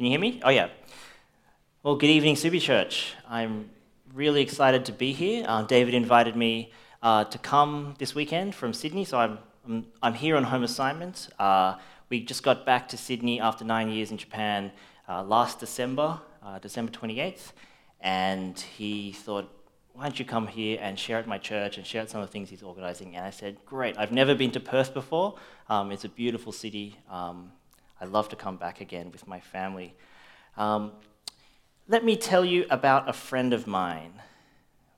Can you hear me? Oh, yeah. Well, good evening, Subi Church. I'm really excited to be here. Uh, David invited me uh, to come this weekend from Sydney, so I'm, I'm, I'm here on home assignment. Uh, we just got back to Sydney after nine years in Japan uh, last December, uh, December 28th, and he thought, why don't you come here and share at my church and share at some of the things he's organizing? And I said, great. I've never been to Perth before. Um, it's a beautiful city. Um, I love to come back again with my family. Um, let me tell you about a friend of mine.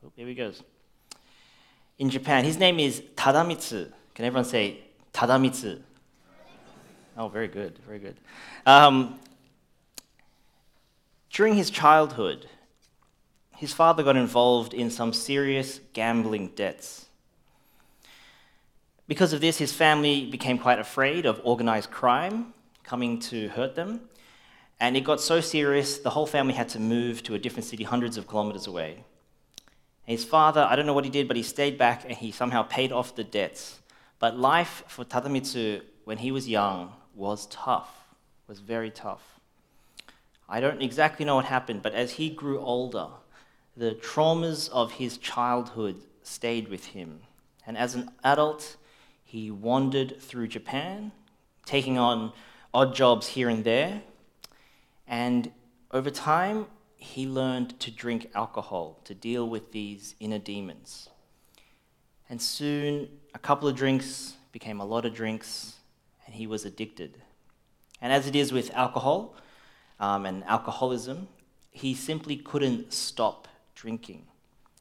Oh, here he goes. In Japan, his name is Tadamitsu. Can everyone say Tadamitsu? Oh, very good, very good. Um, during his childhood, his father got involved in some serious gambling debts. Because of this, his family became quite afraid of organized crime coming to hurt them. And it got so serious, the whole family had to move to a different city hundreds of kilometers away. his father, I don't know what he did, but he stayed back and he somehow paid off the debts. But life for Tadamitsu when he was young was tough, was very tough. I don't exactly know what happened, but as he grew older, the traumas of his childhood stayed with him. And as an adult, he wandered through Japan, taking on odd jobs here and there. And over time, he learned to drink alcohol to deal with these inner demons. And soon, a couple of drinks became a lot of drinks, and he was addicted. And as it is with alcohol um, and alcoholism, he simply couldn't stop drinking.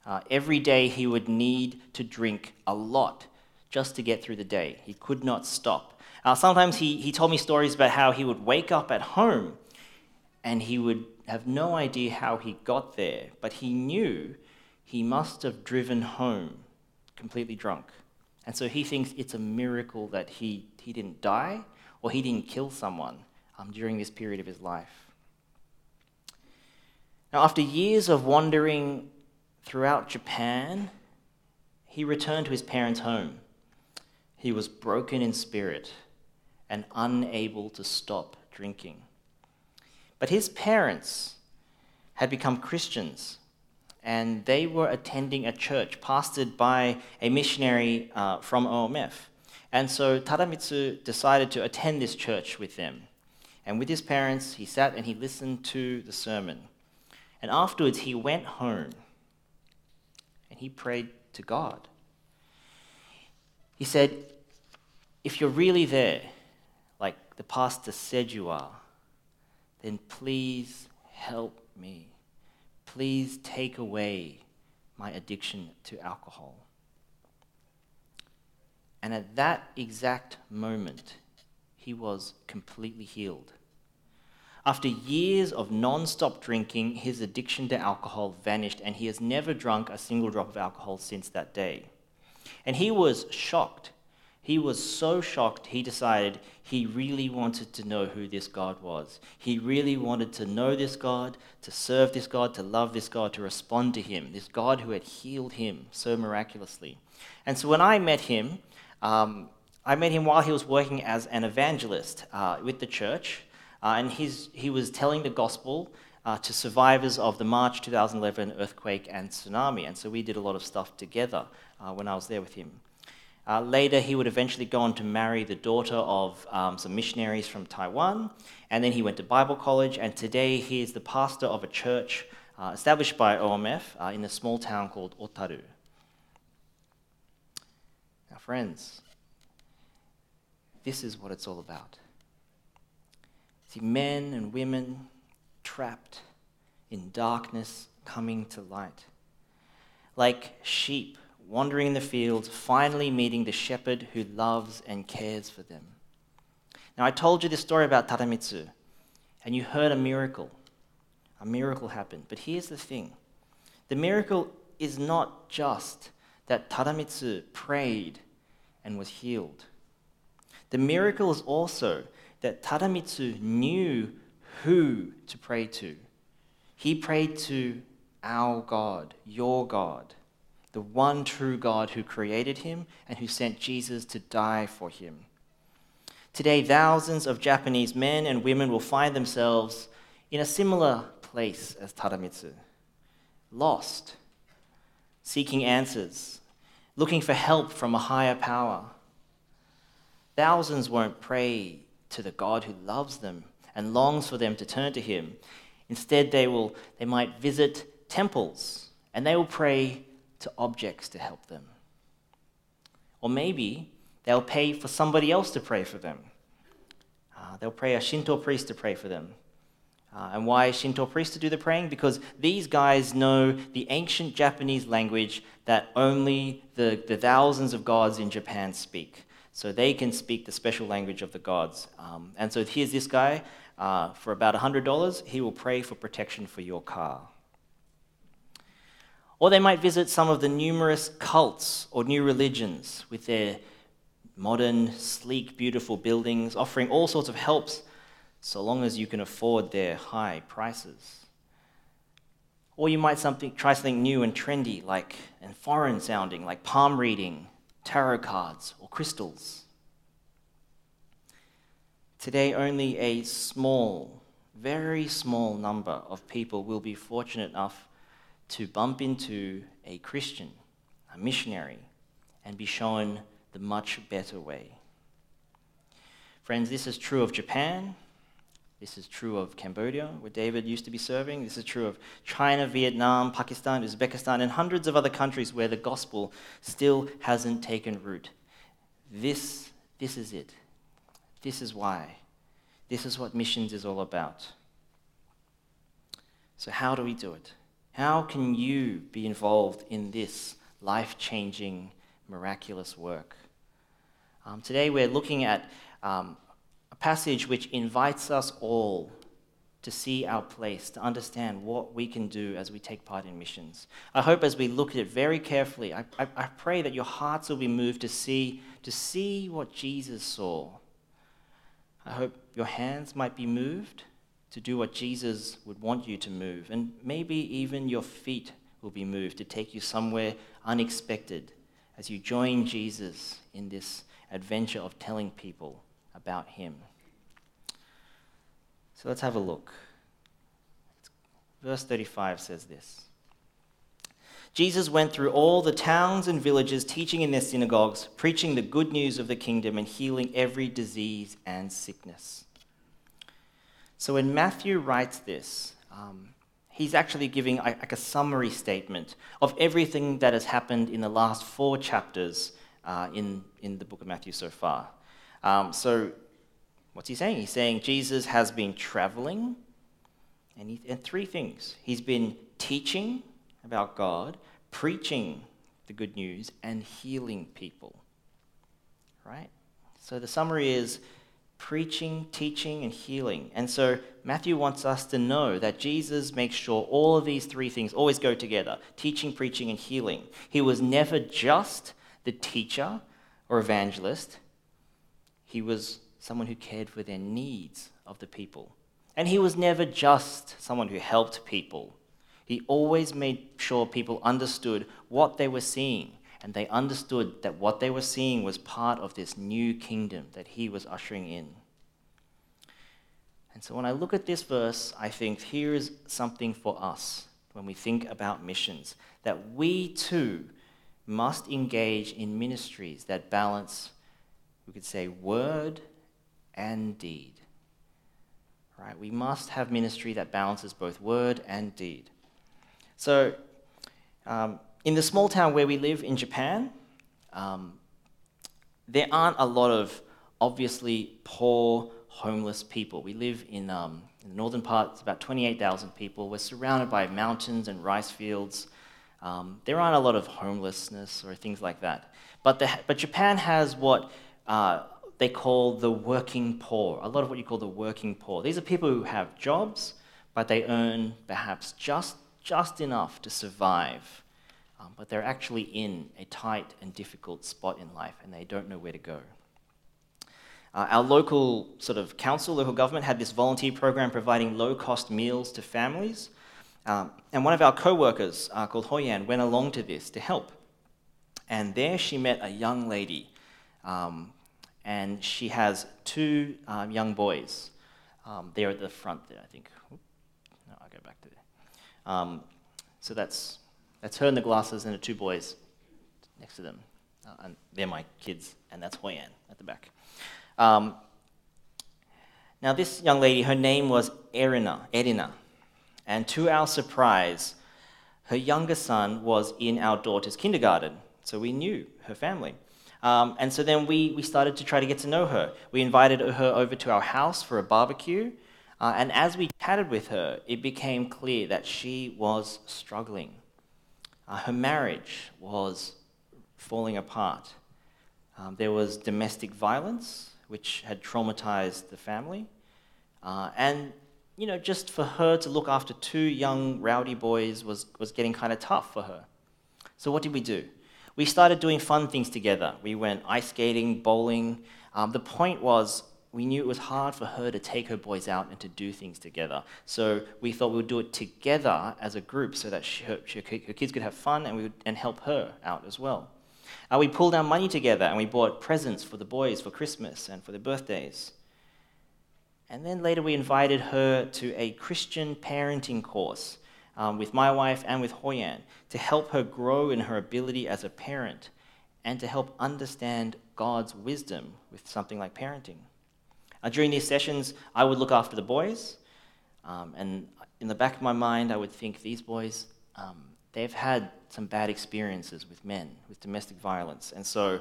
Uh, every day he would need to drink a lot just to get through the day. He could not stop. Uh, sometimes he, he told me stories about how he would wake up at home and he would have no idea how he got there, but he knew he must have driven home completely drunk. And so he thinks it's a miracle that he, he didn't die or he didn't kill someone um, during this period of his life. Now, after years of wandering throughout Japan, he returned to his parents' home. He was broken in spirit and unable to stop drinking. But his parents had become Christians and they were attending a church pastored by a missionary uh, from OMF. And so Tadamitsu decided to attend this church with them. And with his parents, he sat and he listened to the sermon. And afterwards, he went home and he prayed to God. He said, If you're really there, the pastor said you are, then please help me. Please take away my addiction to alcohol. And at that exact moment, he was completely healed. After years of non stop drinking, his addiction to alcohol vanished, and he has never drunk a single drop of alcohol since that day. And he was shocked. He was so shocked, he decided he really wanted to know who this God was. He really wanted to know this God, to serve this God, to love this God, to respond to him, this God who had healed him so miraculously. And so when I met him, um, I met him while he was working as an evangelist uh, with the church. Uh, and he was telling the gospel uh, to survivors of the March 2011 earthquake and tsunami. And so we did a lot of stuff together uh, when I was there with him. Uh, later, he would eventually go on to marry the daughter of um, some missionaries from Taiwan. And then he went to Bible college. And today, he is the pastor of a church uh, established by OMF uh, in a small town called Otaru. Now, friends, this is what it's all about. See, men and women trapped in darkness coming to light. Like sheep wandering in the fields, finally meeting the shepherd who loves and cares for them. Now, I told you this story about Tadamitsu, and you heard a miracle. A miracle happened. But here's the thing the miracle is not just that Tadamitsu prayed and was healed. The miracle is also that Tadamitsu knew who to pray to. He prayed to our God, your God, the one true God who created him and who sent Jesus to die for him. Today, thousands of Japanese men and women will find themselves in a similar place as Tadamitsu, lost, seeking answers, looking for help from a higher power. Thousands won't pray to the God who loves them and longs for them to turn to him. Instead, they, will, they might visit temples and they will pray to objects to help them. Or maybe they'll pay for somebody else to pray for them. Uh, they'll pray a Shinto priest to pray for them. Uh, and why a Shinto priests to do the praying? Because these guys know the ancient Japanese language that only the, the thousands of gods in Japan speak. So they can speak the special language of the gods. Um, and so here's this guy. Uh, for about $100, he will pray for protection for your car. Or they might visit some of the numerous cults or new religions with their modern, sleek, beautiful buildings, offering all sorts of helps so long as you can afford their high prices. Or you might something, try something new and trendy, like and foreign sounding, like palm reading, tarot cards, or crystals. Today, only a small, very small number of people will be fortunate enough to bump into a Christian, a missionary, and be shown the much better way. Friends, this is true of Japan. This is true of Cambodia, where David used to be serving. This is true of China, Vietnam, Pakistan, Uzbekistan, and hundreds of other countries where the gospel still hasn't taken root. This, this is it. This is why. This is what missions is all about. So, how do we do it? How can you be involved in this life changing, miraculous work? Um, today we're looking at um, a passage which invites us all to see our place, to understand what we can do as we take part in missions. I hope as we look at it very carefully, I, I, I pray that your hearts will be moved to see, to see what Jesus saw. I hope your hands might be moved to do what Jesus would want you to move. And maybe even your feet will be moved to take you somewhere unexpected as you join Jesus in this adventure of telling people about him. So let's have a look. Verse 35 says this Jesus went through all the towns and villages, teaching in their synagogues, preaching the good news of the kingdom, and healing every disease and sickness. So when Matthew writes this, um, he's actually giving like a summary statement of everything that has happened in the last four chapters uh, in, in the book of Matthew so far. Um, so what's he saying? He's saying Jesus has been traveling, and, he, and three things. He's been teaching about God, preaching the good news, and healing people. Right? So the summary is preaching, teaching, and healing. And so Matthew wants us to know that Jesus makes sure all of these three things always go together teaching, preaching, and healing. He was never just the teacher or evangelist, he was someone who cared for their needs of the people. And he was never just someone who helped people. He always made sure people understood what they were seeing and they understood that what they were seeing was part of this new kingdom that he was ushering in. And so when I look at this verse, I think here is something for us when we think about missions that we too must engage in ministries that balance, we could say, word and deed. Right? We must have ministry that balances both word and deed. So, um, in the small town where we live in Japan, um, there aren't a lot of obviously poor, homeless people. We live in, um, in the northern part, it's about 28,000 people. We're surrounded by mountains and rice fields. Um, there aren't a lot of homelessness or things like that. But, the, but Japan has what uh, they call the working poor, a lot of what you call the working poor. These are people who have jobs, but they earn perhaps just, just enough to survive um, but they're actually in a tight and difficult spot in life and they don't know where to go. Uh, our local sort of council, local government, had this volunteer program providing low cost meals to families. Um, and one of our co workers, uh, called Hoyan, went along to this to help. And there she met a young lady. Um, and she has two um, young boys. Um, they're at the front there, I think. No, I'll go back to there. Um, so that's, that's her in the glasses and the two boys next to them. Uh, and they're my kids, and that's Hoyan at the back. Um, now, this young lady, her name was Erina, Erina. And to our surprise, her younger son was in our daughter's kindergarten. So we knew her family. Um, and so then we, we started to try to get to know her. We invited her over to our house for a barbecue. Uh, and as we chatted with her, it became clear that she was struggling. Uh, her marriage was falling apart. Um, there was domestic violence, which had traumatized the family. Uh, and, you know, just for her to look after two young, rowdy boys was, was getting kind of tough for her. So, what did we do? We started doing fun things together. We went ice skating, bowling. Um, the point was, we knew it was hard for her to take her boys out and to do things together. So we thought we would do it together as a group so that she, her, she, her, kids could have fun and, we would, and help her out as well. Uh, we pulled our money together and we bought presents for the boys for Christmas and for their birthdays. And then later we invited her to a Christian parenting course um, with my wife and with Hoyan to help her grow in her ability as a parent and to help understand God's wisdom with something like parenting. Uh, during these sessions, I would look after the boys, um, and in the back of my mind, I would think these boys, um, they've had some bad experiences with men, with domestic violence. And so,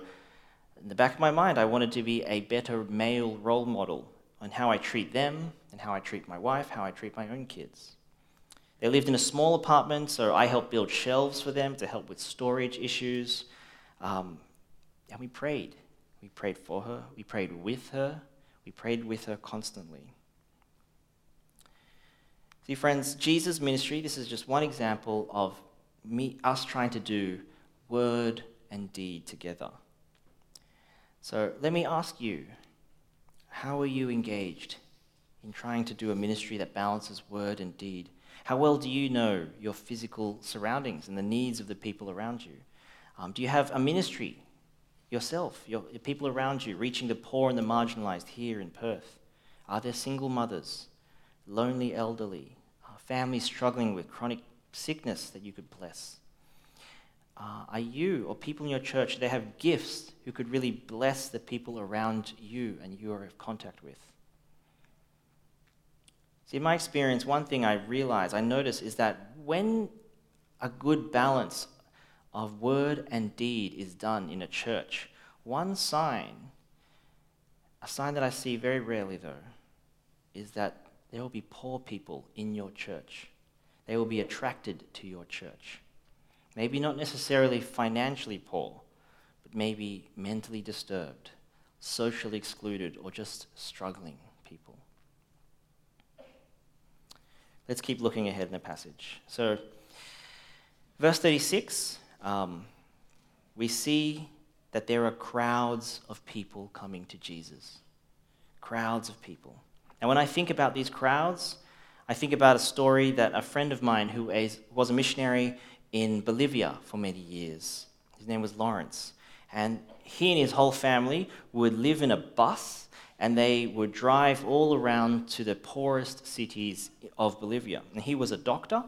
in the back of my mind, I wanted to be a better male role model on how I treat them and how I treat my wife, how I treat my own kids. They lived in a small apartment, so I helped build shelves for them to help with storage issues. Um, and we prayed. We prayed for her, we prayed with her, we prayed with her constantly. See, friends, Jesus' ministry, this is just one example of me, us trying to do word and deed together. So let me ask you how are you engaged in trying to do a ministry that balances word and deed? How well do you know your physical surroundings and the needs of the people around you? Um, do you have a ministry yourself, your, your people around you, reaching the poor and the marginalized here in Perth? Are there single mothers, lonely elderly, uh, families struggling with chronic sickness that you could bless? Uh, are you or people in your church they have gifts who could really bless the people around you and you are in contact with? See, in my experience, one thing I realize, I notice, is that when a good balance of word and deed is done in a church. One sign, a sign that I see very rarely though, is that there will be poor people in your church. They will be attracted to your church. Maybe not necessarily financially poor, but maybe mentally disturbed, socially excluded, or just struggling people. Let's keep looking ahead in the passage. So, verse 36 um, we see that there are crowds of people coming to Jesus. Crowds of people. And when I think about these crowds, I think about a story that a friend of mine who was a missionary in Bolivia for many years. His name was Lawrence. And he and his whole family would live in a bus and they would drive all around to the poorest cities of Bolivia. And he was a doctor.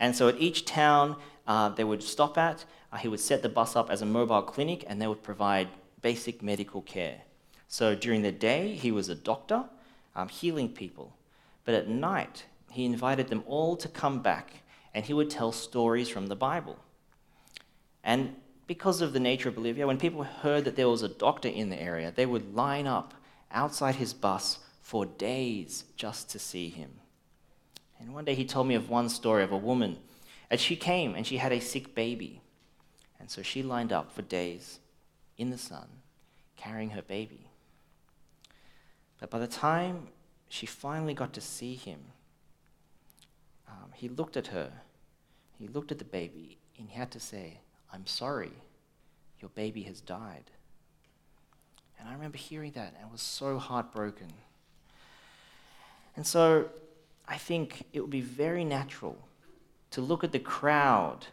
And so at each town, uh, they would stop at. Uh, he would set the bus up as a mobile clinic and they would provide basic medical care. So during the day, he was a doctor um, healing people. But at night, he invited them all to come back and he would tell stories from the Bible. And because of the nature of Bolivia, when people heard that there was a doctor in the area, they would line up outside his bus for days just to see him. And one day he told me of one story of a woman and she came and she had a sick baby. And so she lined up for days in the sun, carrying her baby. But by the time she finally got to see him, he looked at her, he looked at the baby, and he had to say, I'm sorry, your baby has died. And I remember hearing that and was so heartbroken. And so I think it would be very natural to look at the crowd,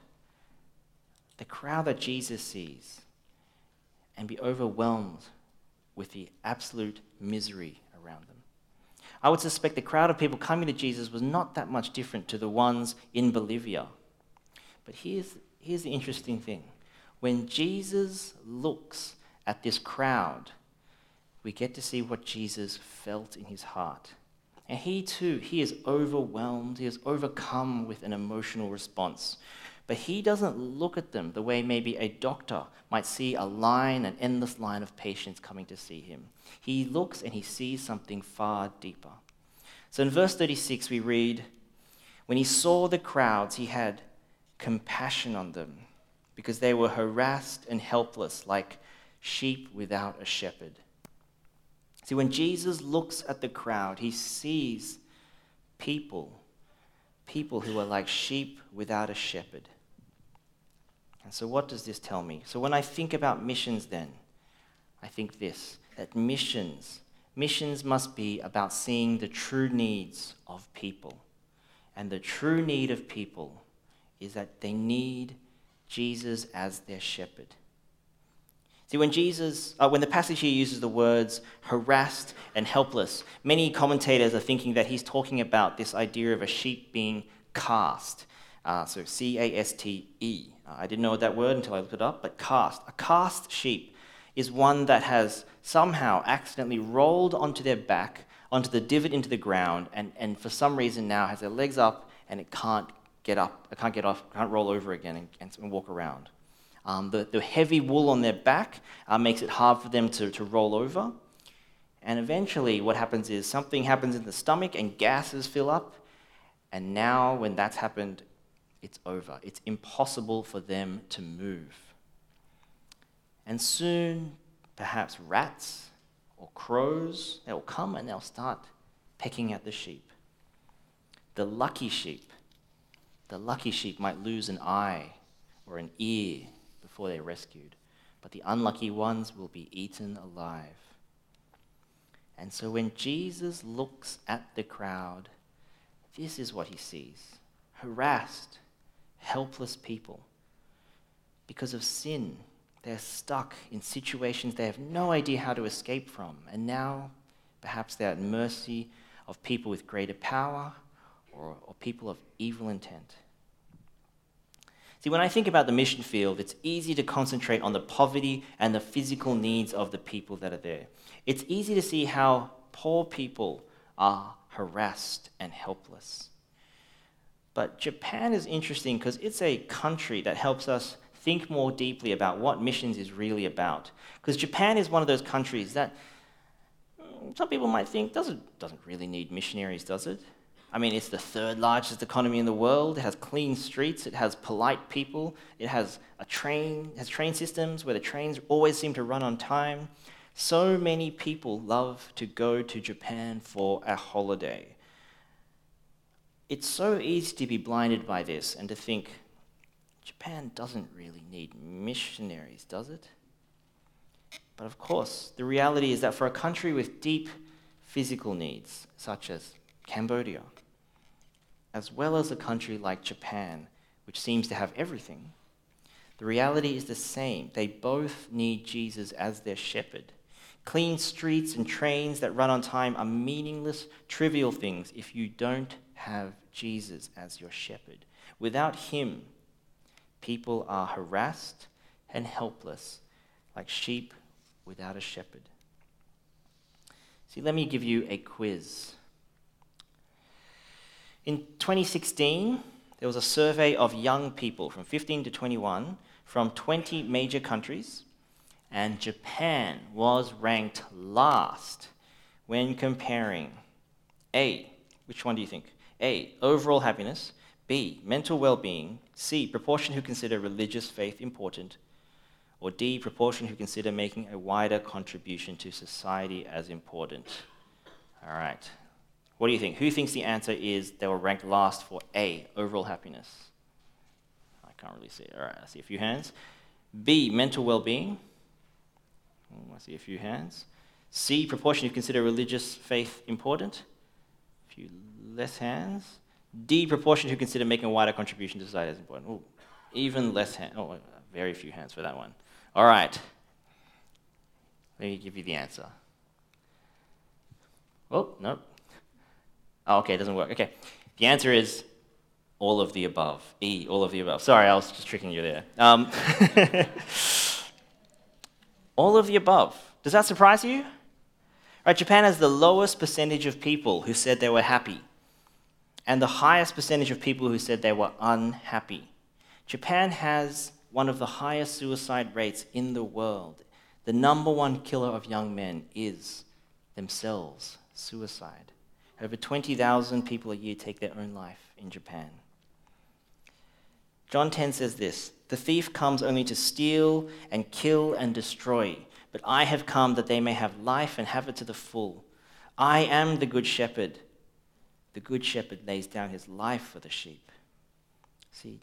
the crowd that Jesus sees, and be overwhelmed with the absolute misery around them. I would suspect the crowd of people coming to Jesus was not that much different to the ones in Bolivia. But here's, here's the interesting thing when Jesus looks at this crowd, we get to see what Jesus felt in his heart. And he too, he is overwhelmed, he is overcome with an emotional response. But he doesn't look at them the way maybe a doctor might see a line, an endless line of patients coming to see him. He looks and he sees something far deeper. So in verse 36, we read, When he saw the crowds, he had compassion on them because they were harassed and helpless like sheep without a shepherd. See, when Jesus looks at the crowd, he sees people, people who are like sheep without a shepherd. And so, what does this tell me? So, when I think about missions, then, I think this that missions, missions must be about seeing the true needs of people. And the true need of people is that they need Jesus as their shepherd. See, when Jesus, uh, when the passage here uses the words harassed and helpless, many commentators are thinking that he's talking about this idea of a sheep being cast. Uh, so C A S T E. Uh, I didn't know that word until I looked it up, but cast. A cast sheep is one that has somehow accidentally rolled onto their back, onto the divot into the ground, and, and for some reason now has their legs up and it can't get up, it can't get off, can't roll over again and, and, and walk around. Um, the, the, heavy wool on their back uh, makes it hard for them to, to roll over. And eventually, what happens is something happens in the stomach and gases fill up. And now, when that's happened, it's over. It's impossible for them to move. And soon, perhaps rats or crows, they'll come and they'll start pecking at the sheep. The lucky sheep, the lucky sheep might lose an eye or an ear before they're rescued, but the unlucky ones will be eaten alive. And so when Jesus looks at the crowd, this is what he sees harassed, helpless people. Because of sin, they're stuck in situations they have no idea how to escape from. And now, perhaps they're at mercy of people with greater power or, or people of evil intent. See, when I think about the mission field, it's easy to concentrate on the poverty and the physical needs of the people that are there. It's easy to see how poor people are harassed and helpless. But Japan is interesting because it's a country that helps us think more deeply about what missions is really about. Because Japan is one of those countries that mm, some people might think doesn't, doesn't really need missionaries, does it? I mean, it's the third largest economy in the world. It has clean streets. It has polite people. It has a train. It has train systems where the trains always seem to run on time. So many people love to go to Japan for a holiday. It's so easy to be blinded by this and to think Japan doesn't really need missionaries, does it? But of course, the reality is that for a country with deep physical needs, such as Cambodia, as well as a country like Japan, which seems to have everything, the reality is the same. They both need Jesus as their shepherd. Clean streets and trains that run on time are meaningless, trivial things if you don't have Jesus as your shepherd. Without him, people are harassed and helpless, like sheep without a shepherd. See, let me give you a quiz. In 2016, there was a survey of young people from 15 to 21 from 20 major countries, and Japan was ranked last when comparing A, which one do you think? A, overall happiness, B, mental well being, C, proportion who consider religious faith important, or D, proportion who consider making a wider contribution to society as important. All right. What do you think? Who thinks the answer is they were ranked last for A, overall happiness? I can't really see it. All right, I see a few hands. B, mental well being. Hmm, I see a few hands. C, proportion who consider religious faith important. A few less hands. D, proportion who consider making a wider contribution to society as important. Ooh, even less hands. Oh, very few hands for that one. All right. Let me give you the answer. Oh, no. Oh, okay, it doesn't work. Okay. The answer is all of the above. E, all of the above. Sorry, I was just tricking you there. Um, all of the above. Does that surprise you? Right, Japan has the lowest percentage of people who said they were happy, and the highest percentage of people who said they were unhappy. Japan has one of the highest suicide rates in the world. The number one killer of young men is themselves suicide. Over 20,000 people a year take their own life in Japan. John 10 says this The thief comes only to steal and kill and destroy, but I have come that they may have life and have it to the full. I am the good shepherd. The good shepherd lays down his life for the sheep. See,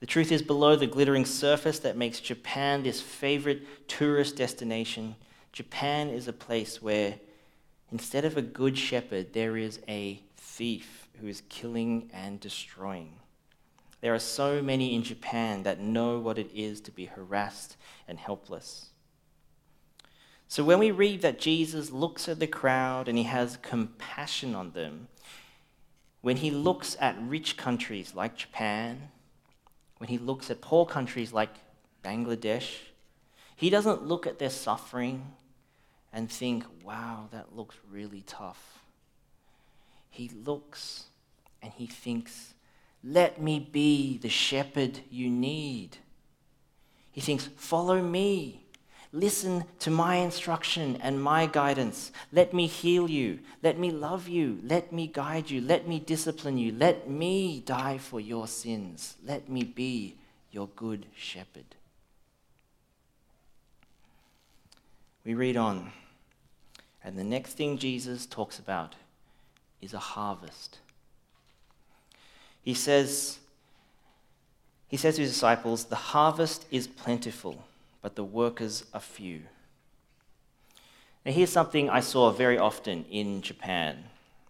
the truth is, below the glittering surface that makes Japan this favorite tourist destination, Japan is a place where instead of a good shepherd, there is a thief who is killing and destroying. There are so many in Japan that know what it is to be harassed and helpless. So when we read that Jesus looks at the crowd and he has compassion on them, when he looks at rich countries like Japan, when he looks at poor countries like Bangladesh, he doesn't look at their suffering and think, wow, that looks really tough. He looks and he thinks, let me be the shepherd you need. He thinks, Follow me. Listen to my instruction and my guidance. Let me heal you. Let me love you. Let me guide you. Let me discipline you. Let me die for your sins. Let me be your good shepherd. We read on, and the next thing Jesus talks about is a harvest. He says, he says to his disciples, The harvest is plentiful, but the workers are few. Now, here's something I saw very often in Japan.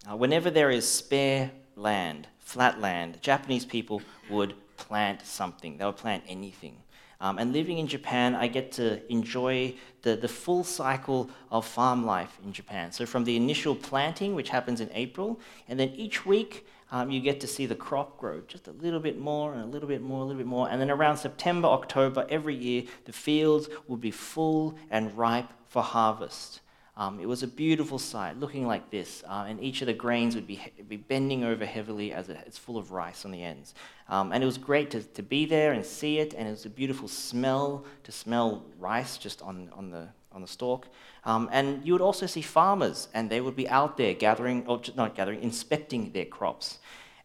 Uh, whenever there is spare land, flat land, Japanese people would plant something. They would plant anything. Um, and living in Japan, I get to enjoy the, the full cycle of farm life in Japan. So, from the initial planting, which happens in April, and then each week um, you get to see the crop grow just a little bit more and a little bit more, a little bit more. And then around September, October, every year, the fields will be full and ripe for harvest. Um, it was a beautiful sight, looking like this, uh, and each of the grains would be, be bending over heavily as it, it's full of rice on the ends. Um, and it was great to, to be there and see it, and it was a beautiful smell to smell rice just on, on, the, on the stalk. Um, and you would also see farmers, and they would be out there gathering, or not gathering, inspecting their crops.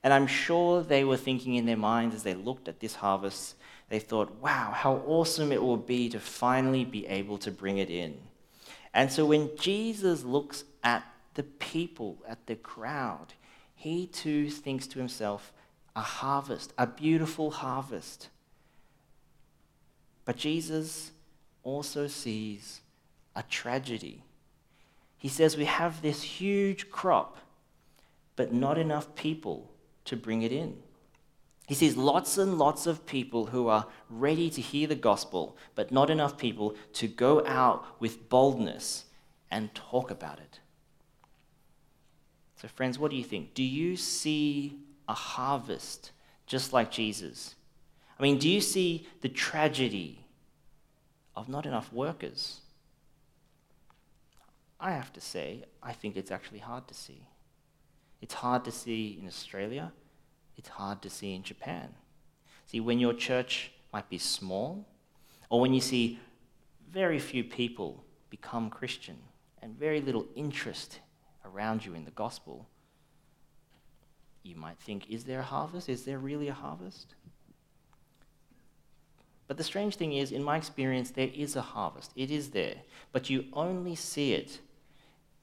And I'm sure they were thinking in their minds as they looked at this harvest, they thought, wow, how awesome it will be to finally be able to bring it in. And so when Jesus looks at the people, at the crowd, he too thinks to himself, a harvest, a beautiful harvest. But Jesus also sees a tragedy. He says we have this huge crop, but not enough people to bring it in. He sees lots and lots of people who are ready to hear the gospel, but not enough people to go out with boldness and talk about it. So, friends, what do you think? Do you see a harvest just like Jesus? I mean, do you see the tragedy of not enough workers? I have to say, I think it's actually hard to see. It's hard to see in Australia, it's hard to see in Japan. See, when your church might be small, or when you see very few people become Christian and very little interest around you in the gospel, you might think, is there a harvest? Is there really a harvest? But the strange thing is, in my experience, there is a harvest. It is there. But you only see it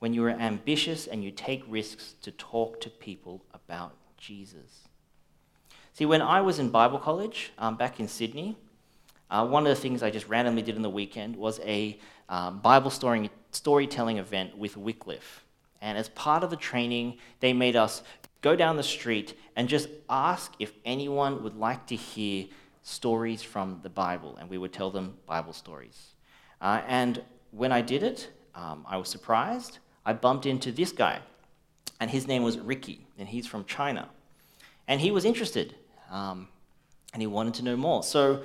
when you are ambitious and you take risks to talk to people about Jesus. See, when I was in Bible college um, back in Sydney, uh, one of the things I just randomly did on the weekend was a um, Bible story, storytelling event with Wycliffe. And as part of the training, they made us go down the street and just ask if anyone would like to hear stories from the Bible. And we would tell them Bible stories. Uh, and when I did it, um, I was surprised I bumped into this guy. and his name was Ricky, and he's from China. And he was interested, um, and he wanted to know more. So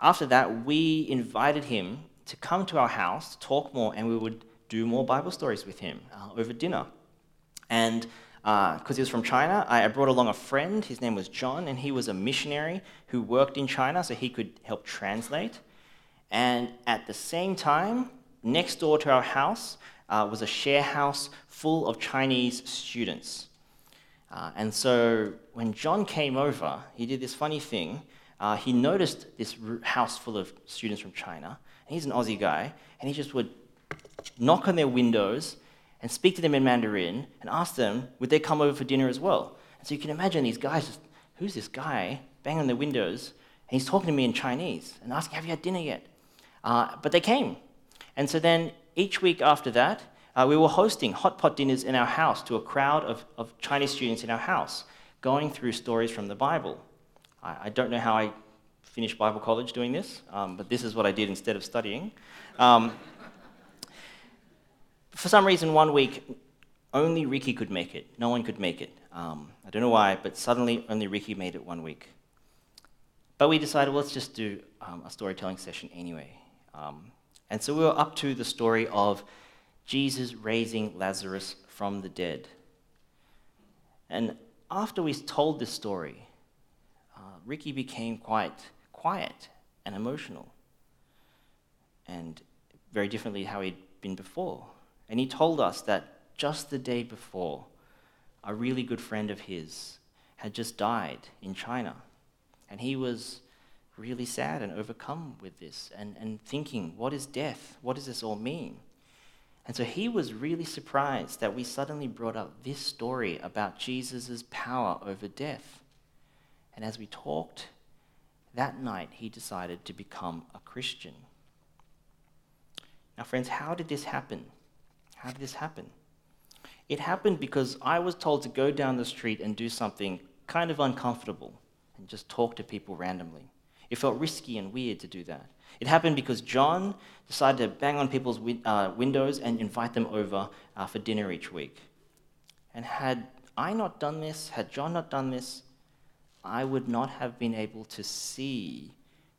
after that, we invited him to come to our house to talk more, and we would do more Bible stories with him uh, over dinner. And because uh, he was from China, I brought along a friend. His name was John, and he was a missionary who worked in China, so he could help translate. And at the same time, next door to our house uh, was a share house full of Chinese students. Uh, and so when John came over, he did this funny thing. Uh, he noticed this house full of students from China, and he's an Aussie guy, and he just would knock on their windows and speak to them in Mandarin and ask them, would they come over for dinner as well? And so you can imagine these guys, just, who's this guy banging on their windows? And he's talking to me in Chinese and asking, have you had dinner yet? Uh, but they came. And so then each week after that, uh, we were hosting hot pot dinners in our house to a crowd of, of Chinese students in our house, going through stories from the Bible. I, I don't know how I finished Bible college doing this, um, but this is what I did instead of studying. Um, for some reason, one week, only Ricky could make it. No one could make it. Um, I don't know why, but suddenly only Ricky made it one week. But we decided, well, let's just do um, a storytelling session anyway. Um, and so we were up to the story of Jesus raising Lazarus from the dead. And after we told this story, uh, Ricky became quite quiet and emotional, and very differently how he'd been before. And he told us that just the day before, a really good friend of his had just died in China. And he was really sad and overcome with this and, and thinking, what is death? What does this all mean? And so he was really surprised that we suddenly brought up this story about Jesus' power over death. And as we talked, that night he decided to become a Christian. Now, friends, how did this happen? How did this happen? It happened because I was told to go down the street and do something kind of uncomfortable and just talk to people randomly. It felt risky and weird to do that. It happened because John decided to bang on people's uh, windows and invite them over uh, for dinner each week. And had I not done this, had John not done this, I would not have been able to see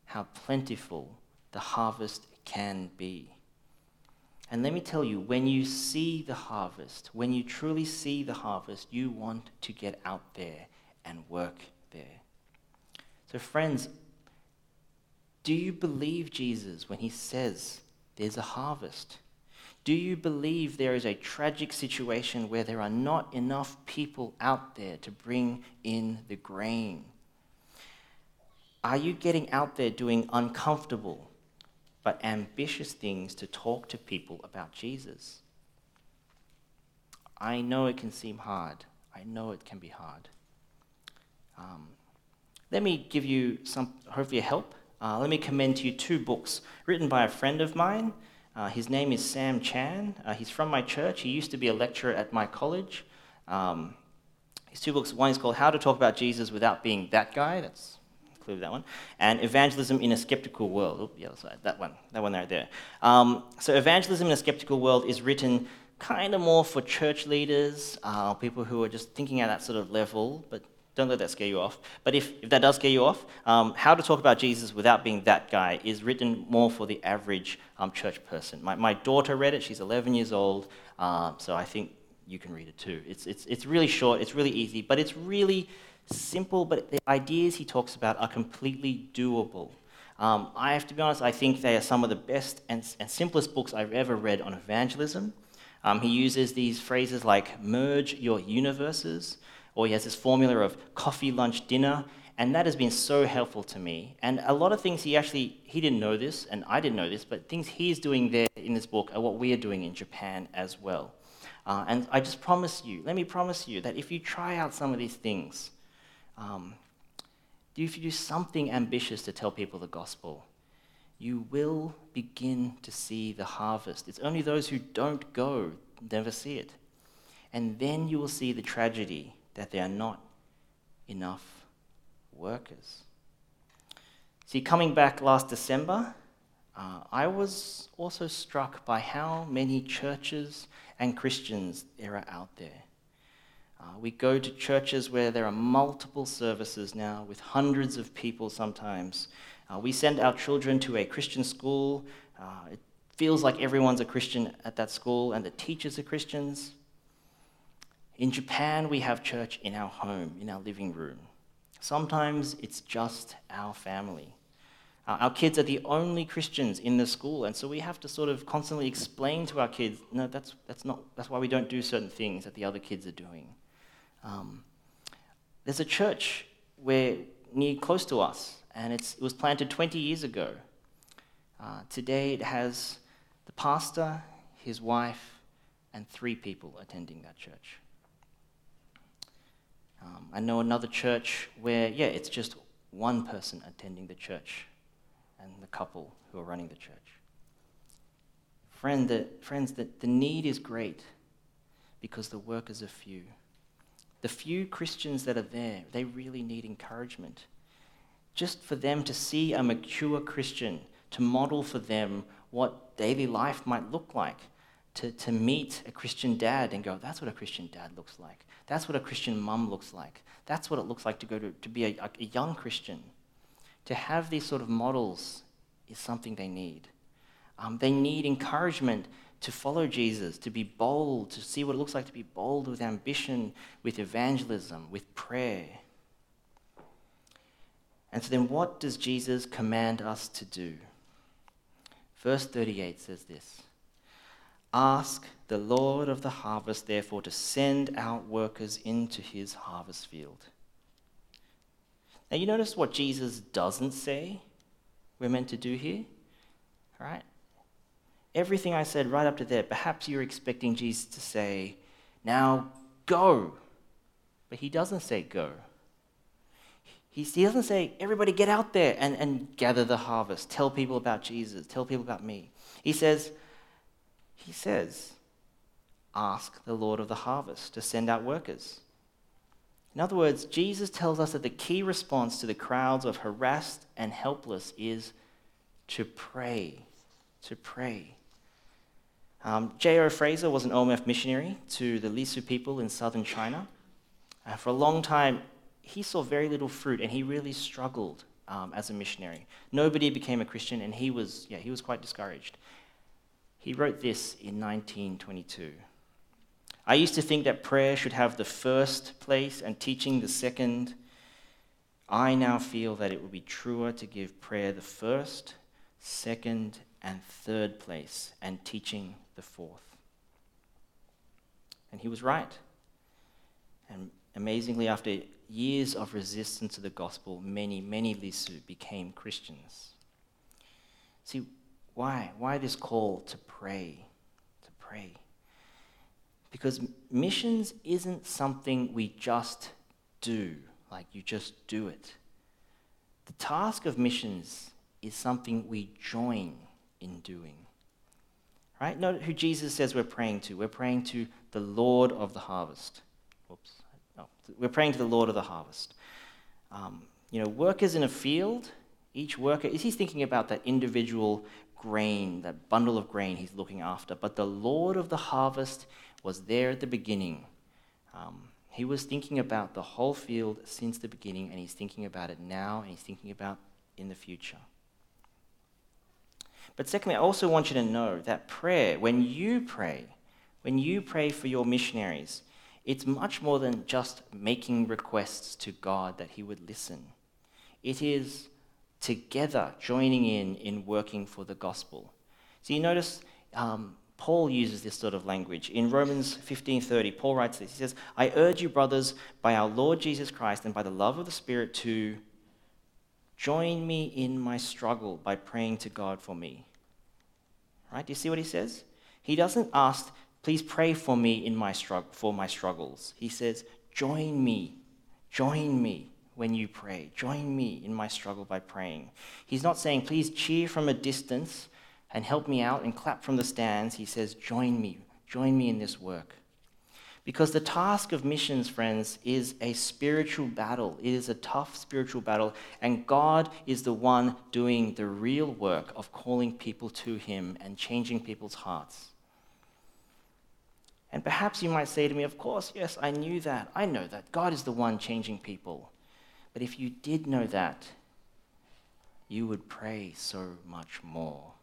how plentiful the harvest can be. And let me tell you, when you see the harvest, when you truly see the harvest, you want to get out there and work there. So, friends, do you believe Jesus when he says there's a harvest? Do you believe there is a tragic situation where there are not enough people out there to bring in the grain? Are you getting out there doing uncomfortable, but ambitious things to talk to people about Jesus. I know it can seem hard. I know it can be hard. Um, let me give you some, hopefully, help. Uh, let me commend to you two books written by a friend of mine. Uh, his name is Sam Chan. Uh, he's from my church. He used to be a lecturer at my college. Um, his two books one is called How to Talk About Jesus Without Being That Guy. That's include that one. And Evangelism in a Skeptical World. Oh, the other side, that one, that one right there. Um, so Evangelism in a Skeptical World is written kind of more for church leaders, uh, people who are just thinking at that sort of level, but don't let that scare you off. But if, if that does scare you off, um, How to Talk About Jesus Without Being That Guy is written more for the average um, church person. My, my daughter read it, she's 11 years old, uh, so I think you can read it too. It's, it's, it's really short, it's really easy, but it's really simple, but the ideas he talks about are completely doable. Um, I have to be honest, I think they are some of the best and, and simplest books I've ever read on evangelism. Um, he uses these phrases like merge your universes, or he has this formula of coffee, lunch, dinner, and that has been so helpful to me. And a lot of things he actually, he didn't know this, and I didn't know this, but things he's doing there in this book are what we are doing in Japan as well. Uh, and I just promise you, let me promise you that if you try out some of these things, um, if you do something ambitious to tell people the gospel, you will begin to see the harvest. It's only those who don't go never see it. And then you will see the tragedy that there are not enough workers. See, coming back last December, uh, I was also struck by how many churches and Christians there are out there. Uh, we go to churches where there are multiple services now with hundreds of people sometimes. Uh, we send our children to a Christian school. Uh, it feels like everyone's a Christian at that school and the teachers are Christians. In Japan, we have church in our home, in our living room. Sometimes it's just our family. Our kids are the only Christians in the school, and so we have to sort of constantly explain to our kids, no, that's, that's, not, that's why we don't do certain things that the other kids are doing. Um, there's a church where near close to us, and it was planted 20 years ago. Uh, today it has the pastor, his wife, and three people attending that church. Um, I know another church where, yeah, it's just one person attending the church and the couple who are running the church. Friend, friends, the, the need is great because the workers are few. The few Christians that are there, they really need encouragement. Just for them to see a mature Christian, to model for them what daily life might look like, to, to meet a Christian dad and go, that's what a Christian dad looks like. That's what a Christian mum looks like. That's what it looks like to go to, to be a, a young Christian. To have these sort of models is something they need. Um, they need encouragement to follow Jesus, to be bold, to see what it looks like to be bold with ambition, with evangelism, with prayer. And so then, what does Jesus command us to do? Verse 38 says this Ask the Lord of the harvest, therefore, to send out workers into his harvest field. Now, you notice what Jesus doesn't say we're meant to do here? All right? everything I said right up to there, perhaps you're expecting Jesus to say, Now go. But he doesn't say go. He, he doesn't say, Everybody get out there and, and gather the harvest. Tell people about Jesus. Tell people about me. He says, He says, Ask the Lord of the harvest to send out workers. In other words, Jesus tells us that the key response to the crowds of harassed and helpless is to pray. To pray. Um, J.O. Fraser was an OMF missionary to the Lisu people in southern China. Uh, for a long time, he saw very little fruit and he really struggled um, as a missionary. Nobody became a Christian and he was, yeah, he was quite discouraged. He wrote this in 1922. I used to think that prayer should have the first place and teaching the second. I now feel that it would be truer to give prayer the first, second, and third place and teaching the fourth. And he was right. And amazingly, after years of resistance to the gospel, many, many Lisu became Christians. See, why? Why this call to pray? To pray. Because missions isn't something we just do, like you just do it. The task of missions is something we join in doing. Right? Note who Jesus says we're praying to. We're praying to the Lord of the harvest. Whoops. We're praying to the Lord of the harvest. Um, you know, workers in a field, each worker, is he thinking about that individual grain, that bundle of grain he's looking after. But the Lord of the harvest was there at the beginning. Um, he was thinking about the whole field since the beginning, and he's thinking about it now, and he's thinking about in the future. But secondly, I also want you to know that prayer, when you pray, when you pray for your missionaries, it's much more than just making requests to God that He would listen. It is together joining in in working for the gospel. So you notice um, Paul uses this sort of language. In Romans 15:30, Paul writes this. He says, "I urge you, brothers, by our Lord Jesus Christ and by the love of the Spirit, to join me in my struggle by praying to God for me." Right? Do you see what he says? He doesn't ask, please pray for me in my struggle, for my struggles. He says, join me, join me when you pray. Join me in my struggle by praying. He's not saying, please cheer from a distance and help me out and clap from the stands. He says, join me, join me in this work. Because the task of missions, friends, is a spiritual battle. It is a tough spiritual battle, and God is the one doing the real work of calling people to Him and changing people's hearts. And perhaps you might say to me, Of course, yes, I knew that. I know that. God is the one changing people. But if you did know that, you would pray so much more.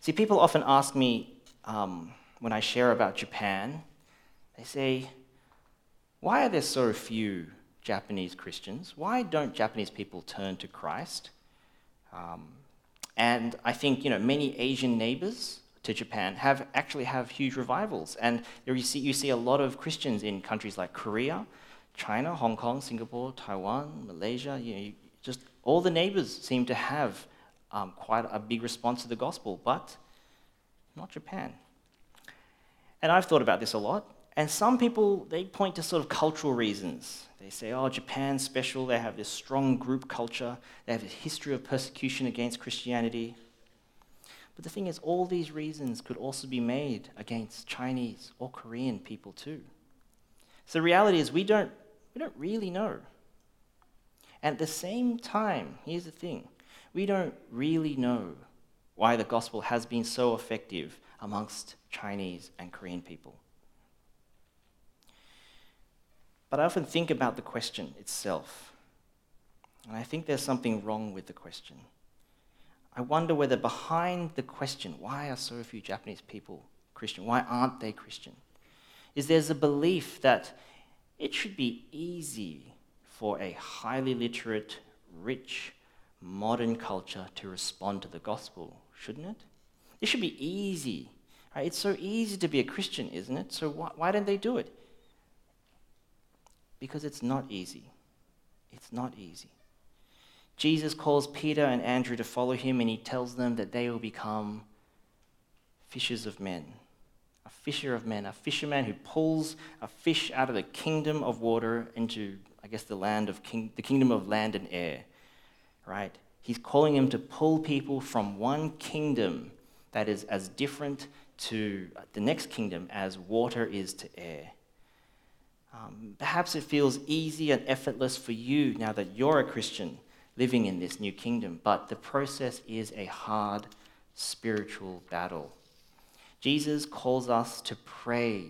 See, people often ask me um, when I share about Japan, they say, Why are there so few Japanese Christians? Why don't Japanese people turn to Christ? Um, and I think you know many Asian neighbors to Japan have actually have huge revivals, and you see you see a lot of Christians in countries like Korea, China, Hong Kong, Singapore, Taiwan, Malaysia. You know, you, just all the neighbors seem to have um, quite a big response to the gospel, but not Japan. And I've thought about this a lot. And some people, they point to sort of cultural reasons. They say, oh, Japan's special. They have this strong group culture. They have a history of persecution against Christianity. But the thing is, all these reasons could also be made against Chinese or Korean people too. So the reality is, we don't, we don't really know. At the same time, here's the thing we don't really know why the gospel has been so effective amongst Chinese and Korean people. But I often think about the question itself, and I think there's something wrong with the question. I wonder whether behind the question, why are so few Japanese people Christian? Why aren't they Christian? Is there's a belief that it should be easy for a highly literate, rich, modern culture to respond to the gospel, shouldn't it? It should be easy. Right? It's so easy to be a Christian, isn't it? So why, why don't they do it? Because it's not easy. It's not easy. Jesus calls Peter and Andrew to follow him, and he tells them that they will become fishers of men. A fisher of men, a fisherman who pulls a fish out of the kingdom of water into, I guess, the land of king, the kingdom of land and air. Right? He's calling him to pull people from one kingdom that is as different to the next kingdom as water is to air. Um, perhaps it feels easy and effortless for you now that you're a Christian living in this new kingdom, but the process is a hard spiritual battle. Jesus calls us to pray.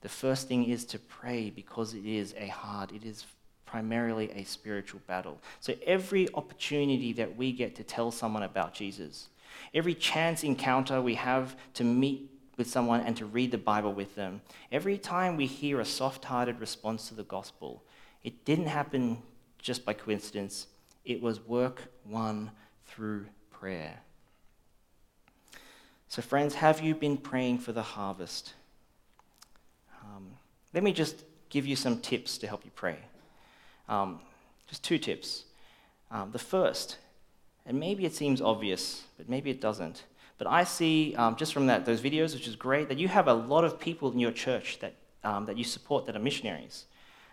The first thing is to pray because it is a hard, it is primarily a spiritual battle. So every opportunity that we get to tell someone about Jesus, every chance encounter we have to meet with someone and to read the Bible with them, every time we hear a soft hearted response to the gospel, it didn't happen just by coincidence. It was work won through prayer. So, friends, have you been praying for the harvest? Um, let me just give you some tips to help you pray. Um, just two tips. Um, the first, and maybe it seems obvious, but maybe it doesn't. But I see um, just from that those videos, which is great, that you have a lot of people in your church that um, that you support that are missionaries,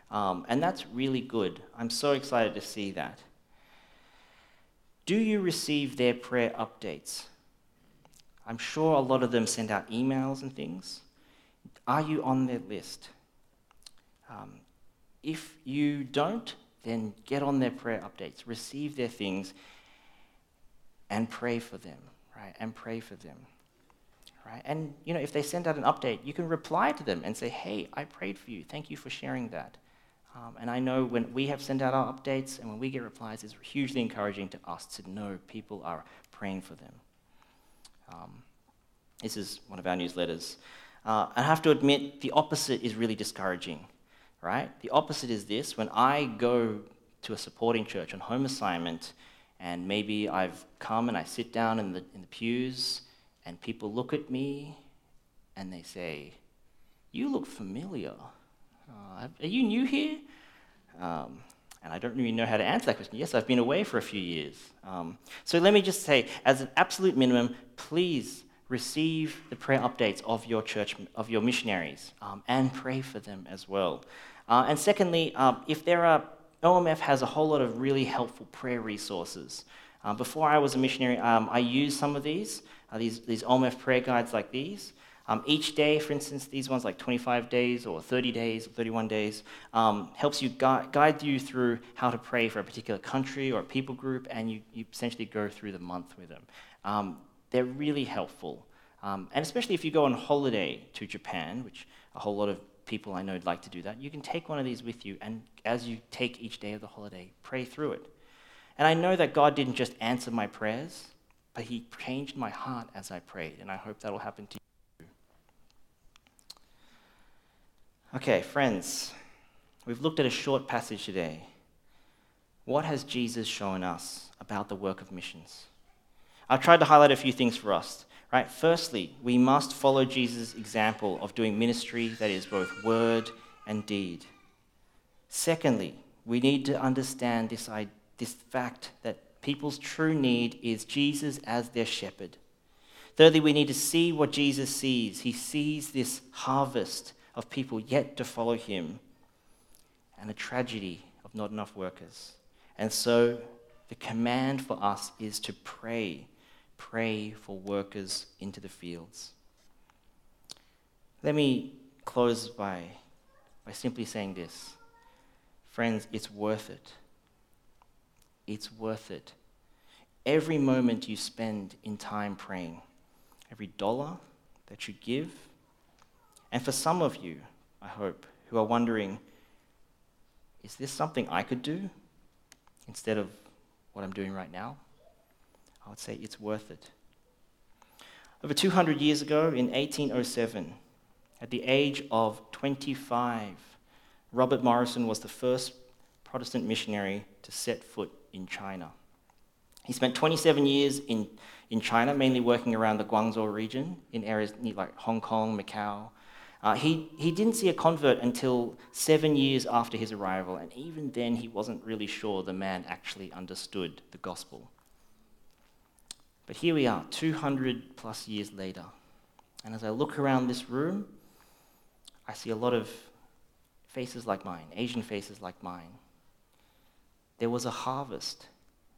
um, and that's really good. I'm so excited to see that. Do you receive their prayer updates? I'm sure a lot of them send out emails and things. Are you on their list? Um, if you don't, then get on their prayer updates, receive their things, and pray for them, right? And pray for them. Right? And you know, if they send out an update, you can reply to them and say, "Hey, I prayed for you. Thank you for sharing that." Um, and I know when we have sent out our updates and when we get replies, it's hugely encouraging to us to know people are praying for them. Um, this is one of our newsletters. Uh, I have to admit, the opposite is really discouraging, right? The opposite is this when I go to a supporting church on home assignment, and maybe I've come and I sit down in the, in the pews, and people look at me and they say, You look familiar. Uh, are you new here? Um, and I don't really know how to answer that question. Yes, I've been away for a few years. Um, so let me just say, as an absolute minimum, please receive the prayer updates of your church, of your missionaries, um, and pray for them as well. Uh, and secondly, um, if there are, OMF has a whole lot of really helpful prayer resources. Uh, before I was a missionary, um, I used some of these, uh, these, these OMF prayer guides like these. Um, each day, for instance, these ones like 25 days or 30 days or 31 days, um, helps you gui- guide you through how to pray for a particular country or a people group, and you, you essentially go through the month with them. Um, they're really helpful. Um, and especially if you go on holiday to Japan, which a whole lot of people I know would like to do that, you can take one of these with you, and as you take each day of the holiday, pray through it. And I know that God didn't just answer my prayers, but He changed my heart as I prayed, and I hope that'll happen to you. Okay, friends, we've looked at a short passage today. What has Jesus shown us about the work of missions? I've tried to highlight a few things for us. Right? Firstly, we must follow Jesus' example of doing ministry that is both word and deed. Secondly, we need to understand this, this fact that people's true need is Jesus as their shepherd. Thirdly, we need to see what Jesus sees. He sees this harvest of people yet to follow him and the tragedy of not enough workers. And so the command for us is to pray pray for workers into the fields. Let me close by, by simply saying this. Friends, it's worth it. It's worth it. Every moment you spend in time praying, every dollar that you give, and for some of you, I hope, who are wondering, is this something I could do instead of what I'm doing right now? I would say it's worth it. Over 200 years ago, in 1807, at the age of 25, Robert Morrison was the first Protestant missionary to set foot in China. He spent 27 years in, in China, mainly working around the Guangzhou region in areas like Hong Kong, Macau. Uh, he, he didn't see a convert until seven years after his arrival, and even then he wasn't really sure the man actually understood the gospel. But here we are, 200 plus years later. And as I look around this room, I see a lot of faces like mine, Asian faces like mine. There was a harvest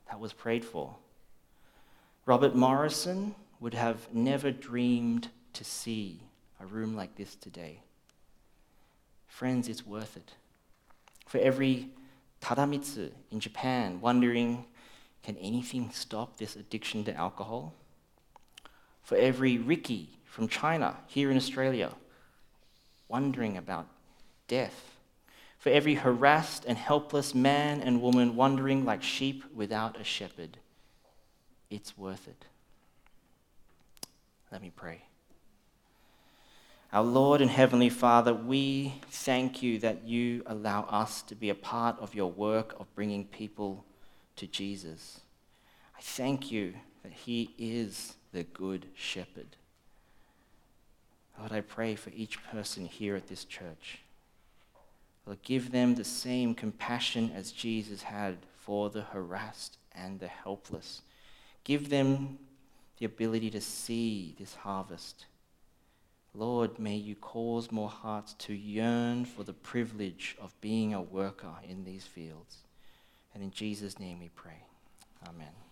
that was prayed for. Robert Morrison would have never dreamed to see a room like this today. Friends, it's worth it. For every Tadamitsu in Japan wondering can anything stop this addiction to alcohol? For every Ricky from China here in Australia wondering about death. For every harassed and helpless man and woman wandering like sheep without a shepherd, it's worth it. Let me pray. Our Lord and Heavenly Father, we thank you that you allow us to be a part of your work of bringing people to Jesus. I thank you that He is the Good Shepherd. Lord, I pray for each person here at this church. Lord, give them the same compassion as Jesus had for the harassed and the helpless. Give them the ability to see this harvest. Lord, may you cause more hearts to yearn for the privilege of being a worker in these fields. And in Jesus' name we pray. Amen.